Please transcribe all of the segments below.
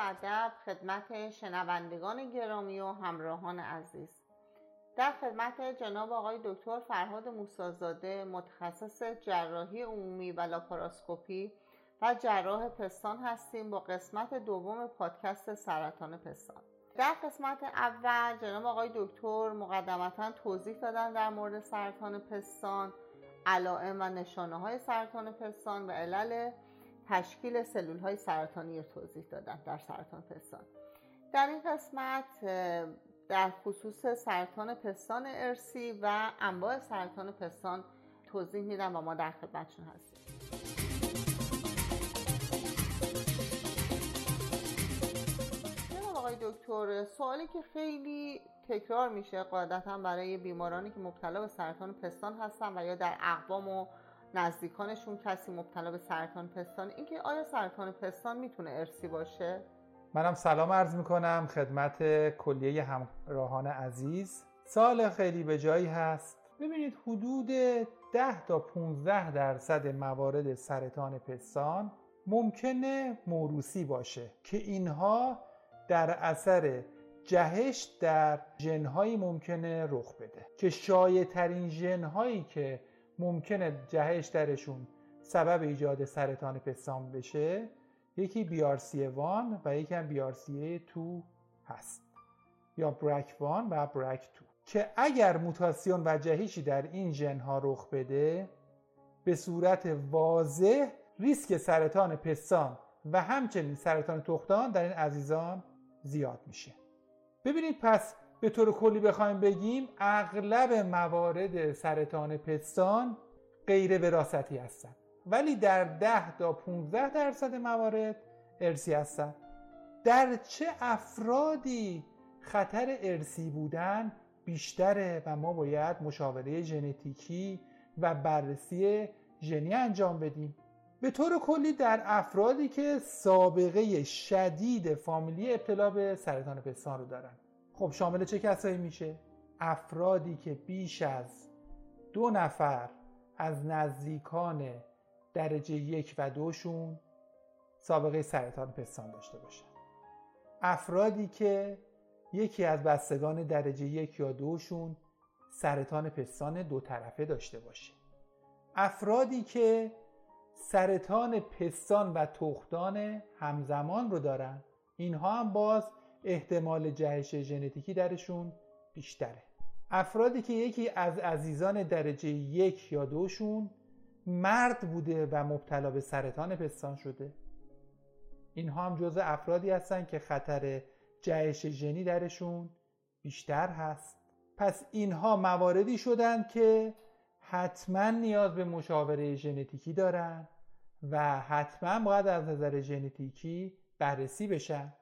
ادب خدمت شنوندگان گرامی و همراهان عزیز. در خدمت جناب آقای دکتر فرهاد موسازاده متخصص جراحی عمومی و لاپاراسکوپی و جراح پستان هستیم با قسمت دوم پادکست سرطان پستان. در قسمت اول جناب آقای دکتر مقدمتا توضیح دادن در مورد سرطان پستان علائم و نشانه های سرطان پستان و علل تشکیل سلول های سرطانی رو توضیح دادن در سرطان پستان. در این قسمت در خصوص سرطان پستان ارسی و انواع سرطان پستان توضیح میدم و ما در خدمتشون هستیم. آقای دکتر سوالی که خیلی تکرار میشه قاعدتا برای بیمارانی که مبتلا به سرطان پستان هستن و یا در اقوام و نزدیکانشون کسی مبتلا به سرطان پستان اینکه آیا سرطان پستان می‌تونه ارسی باشه؟ منم سلام عرض می‌کنم خدمت کلیه همراهان عزیز. سال خیلی به جایی هست. ببینید حدود 10 تا 15 درصد موارد سرطان پستان ممکنه موروسی باشه که اینها در اثر جهش در ژنهایی ممکنه رخ بده که شایع ترین ژنهایی که ممکنه جهش درشون سبب ایجاد سرطان پستان بشه. یکی BRCA1 و یکی هم BRCA2 هست. یا BRCA1 و BRCA2 که اگر موتاسیون و جهشی در این ژنها رخ بده به صورت واضح ریسک سرطان پستان و همچنین سرطان تختان در این عزیزان زیاد میشه. ببینید پس به طور کلی بخوایم بگیم اغلب موارد سرطان پستان غیر وراثتی هستند ولی در 10 تا 15 درصد موارد ارسی هستند در چه افرادی خطر ارسی بودن بیشتره و ما باید مشاوره ژنتیکی و بررسی ژنی انجام بدیم؟ به طور کلی در افرادی که سابقه شدید فامیلی ابتلا به سرطان پستان رو دارن. خب شامل چه کسایی میشه؟ افرادی که بیش از دو نفر از نزدیکان درجه یک و دوشون سابقه سرطان پستان داشته باشن افرادی که یکی از بستگان درجه یک یا دوشون سرطان پستان دو طرفه داشته باشه افرادی که سرطان پستان و تختان همزمان رو دارن اینها هم باز احتمال جهش ژنتیکی درشون بیشتره. افرادی که یکی از عزیزان درجه یک یا دوشون مرد بوده و مبتلا به سرطان پستان شده. اینها هم جزء افرادی هستن که خطر جهش ژنی درشون بیشتر هست. پس اینها مواردی شدن که حتما نیاز به مشاوره ژنتیکی دارن و حتما باید از نظر ژنتیکی بررسی بشن.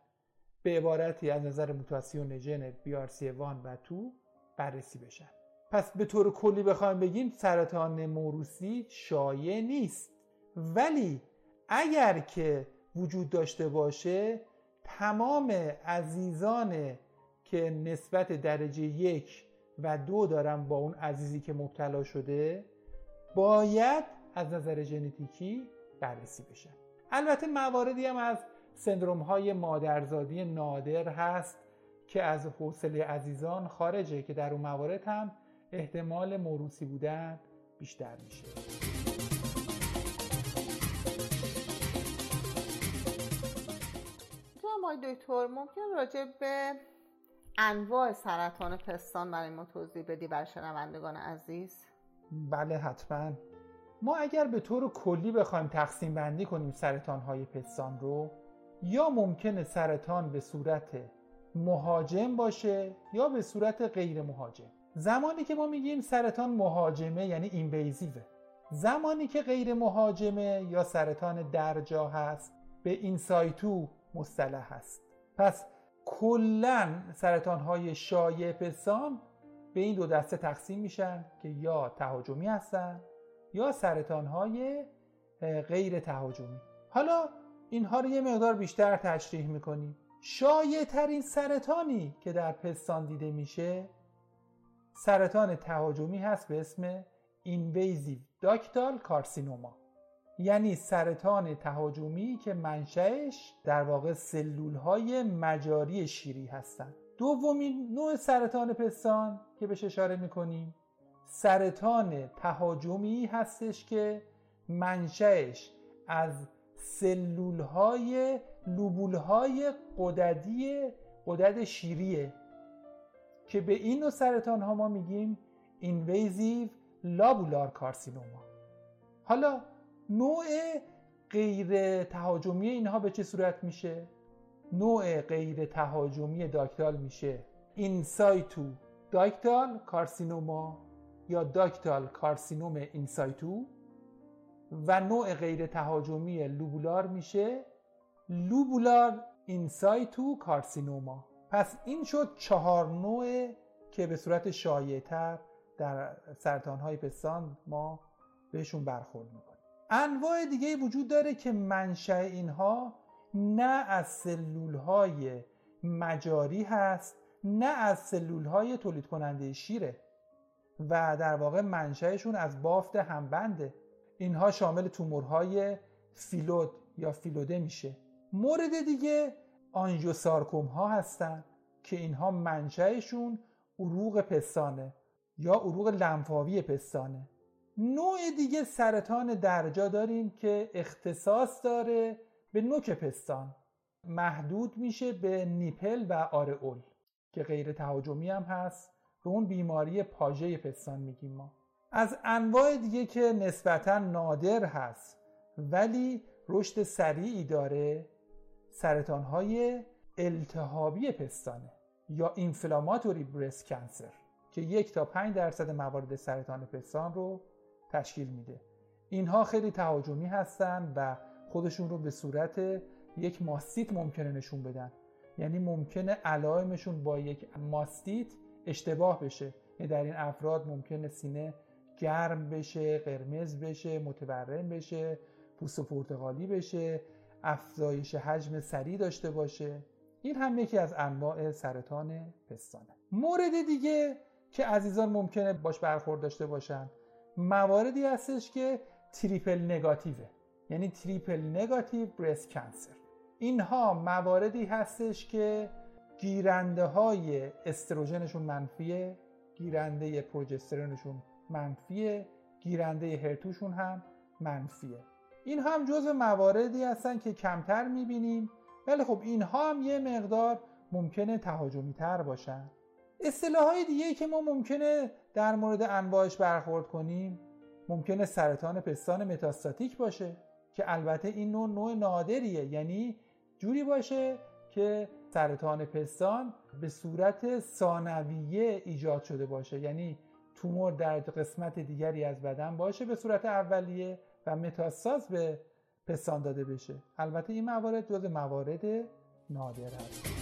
به عبارتی از نظر موتاسیون ژن BRCA1 و 2 بررسی بشن. پس به طور کلی بخوایم بگیم سرطان موروسی شایع نیست. ولی اگر که وجود داشته باشه تمام عزیزان که نسبت درجه یک و دو دارن با اون عزیزی که مبتلا شده باید از نظر ژنتیکی بررسی بشن. البته مواردی هم از سندروم های مادرزادی نادر هست که از حوصله عزیزان خارجه که در اون موارد هم احتمال موروسی بودن بیشتر میشه. جناب دکتر ممکن راجع به انواع سرطان پستان برای ما توضیح بدی بر شنوندگان عزیز؟ بله حتما. ما اگر به طور کلی بخوایم تقسیم بندی کنیم سرطان های پستان رو یا ممکنه سرطان به صورت مهاجم باشه یا به صورت غیر مهاجم. زمانی که ما میگیم سرطان مهاجمه یعنی اینویزیوه. زمانی که غیر مهاجمه یا سرطان درجا هست به اینسایتو مصطلح هست. پس کلا سرطان های شایع پستان به این دو دسته تقسیم میشن که یا تهاجمی هستن یا سرطان های غیر تهاجمی. حالا اینها رو یه مقدار بیشتر تشریح می‌کنیم. شایع ترین سرطانی که در پستان دیده میشه سرطان تهاجمی هست به اسم اینویزیو داکتال کارسینوما. یعنی سرطان تهاجمی که منشأش در واقع سلول های مجاری شیری هستند. دومین نوع سرطان پستان که بهش اشاره می‌کنیم سرطان تهاجمی هستش که منشأش از سلول های لوبول های قددی قدد شیریه که به این نوع سرطان ها ما میگیم اینویزیو لابولار کارسینوما. حالا نوع غیر تهاجمی اینها به چه صورت میشه؟ نوع غیر تهاجمی داکتال میشه. in situ ductal carcinoma یا ductal carcinoma in situ و نوع غیر تهاجمی lobular میشه lobular in situ carcinoma پس این شد چهار نوع که به صورت شایعتر در سرطان های پستان ما بهشون برخورد می‌کنیم. انواع دیگه وجود داره که منشأ اینها نه از سلول های مجاری هست نه از سلول های تولید کننده شیره و در واقع منشأشون از بافت همبنده اینها شامل تومورهای فیلود یا فیلوده میشه. مورد دیگه آنژیوسارکوم ها هستن که اینها منشأشون عروق پستانه یا عروق لنفاوی پستانه. نوع دیگه سرطان درجا داریم که اختصاص داره به نوک پستان. محدود میشه به نیپل و آرئول که غیر تهاجمی هم هست. به اون بیماری پاژه پستان میگیم ما. از انواع دیگه که نسبتا نادر هست ولی رشد سریعی داره سرطان های التهابی پستانه یا اینفلاماتوری برست کنسر که یک تا پنج درصد موارد سرطان پستان رو تشکیل میده. اینها خیلی تهاجمی هستند و خودشون رو به صورت یک ماستیت ممکنه نشون بدن. یعنی ممکنه علائمشون با یک ماستیت اشتباه بشه. یعنی در این افراد ممکنه سینه گرم بشه قرمز بشه متورم بشه پوست پرتغالی بشه افزایش حجم سریع داشته باشه. این هم یکی از انواع سرطان پستانه. مورد دیگه که عزیزان ممکنه باش برخورد داشته باشن مواردی هستش که تریپل نگاتیوه. یعنی تریپل نگاتیو برست کنسر اینها مواردی هستش که گیرنده های استروژنشون منفیه گیرنده پروژسترونشون منفیه گیرنده هرتوشون هم منفیه. این هم جزو مواردی هستن که کمتر می‌بینیم ولی خب اینها هم یه مقدار ممکنه تهاجمی تر باشن. اصطلاح های دیگه که ما ممکنه در مورد انواعش برخورد کنیم ممکنه سرطان پستان متاستاتیک باشه که البته این نوع نوع نادریه. یعنی جوری باشه که سرطان پستان به صورت ثانویه ایجاد شده باشه. یعنی تومور در قسمت دیگری از بدن باشه به صورت اولیه و متاستاز به پستان داده بشه. البته این موارد جز موارد نادر هست.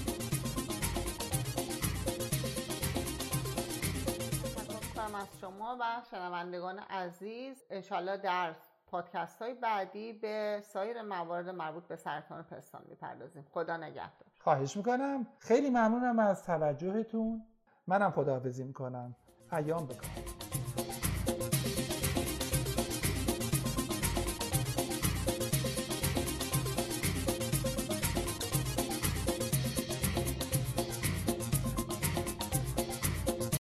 از شما و شنوندگان عزیز. انشالله در پادکست های بعدی به سایر موارد مربوط به سرطان پستان می‌پردازیم. خدا نگهدار. خواهش می‌کنم. خیلی ممنونم از توجهتون. منم خداحافظی می‌کنم. ایام بکنم.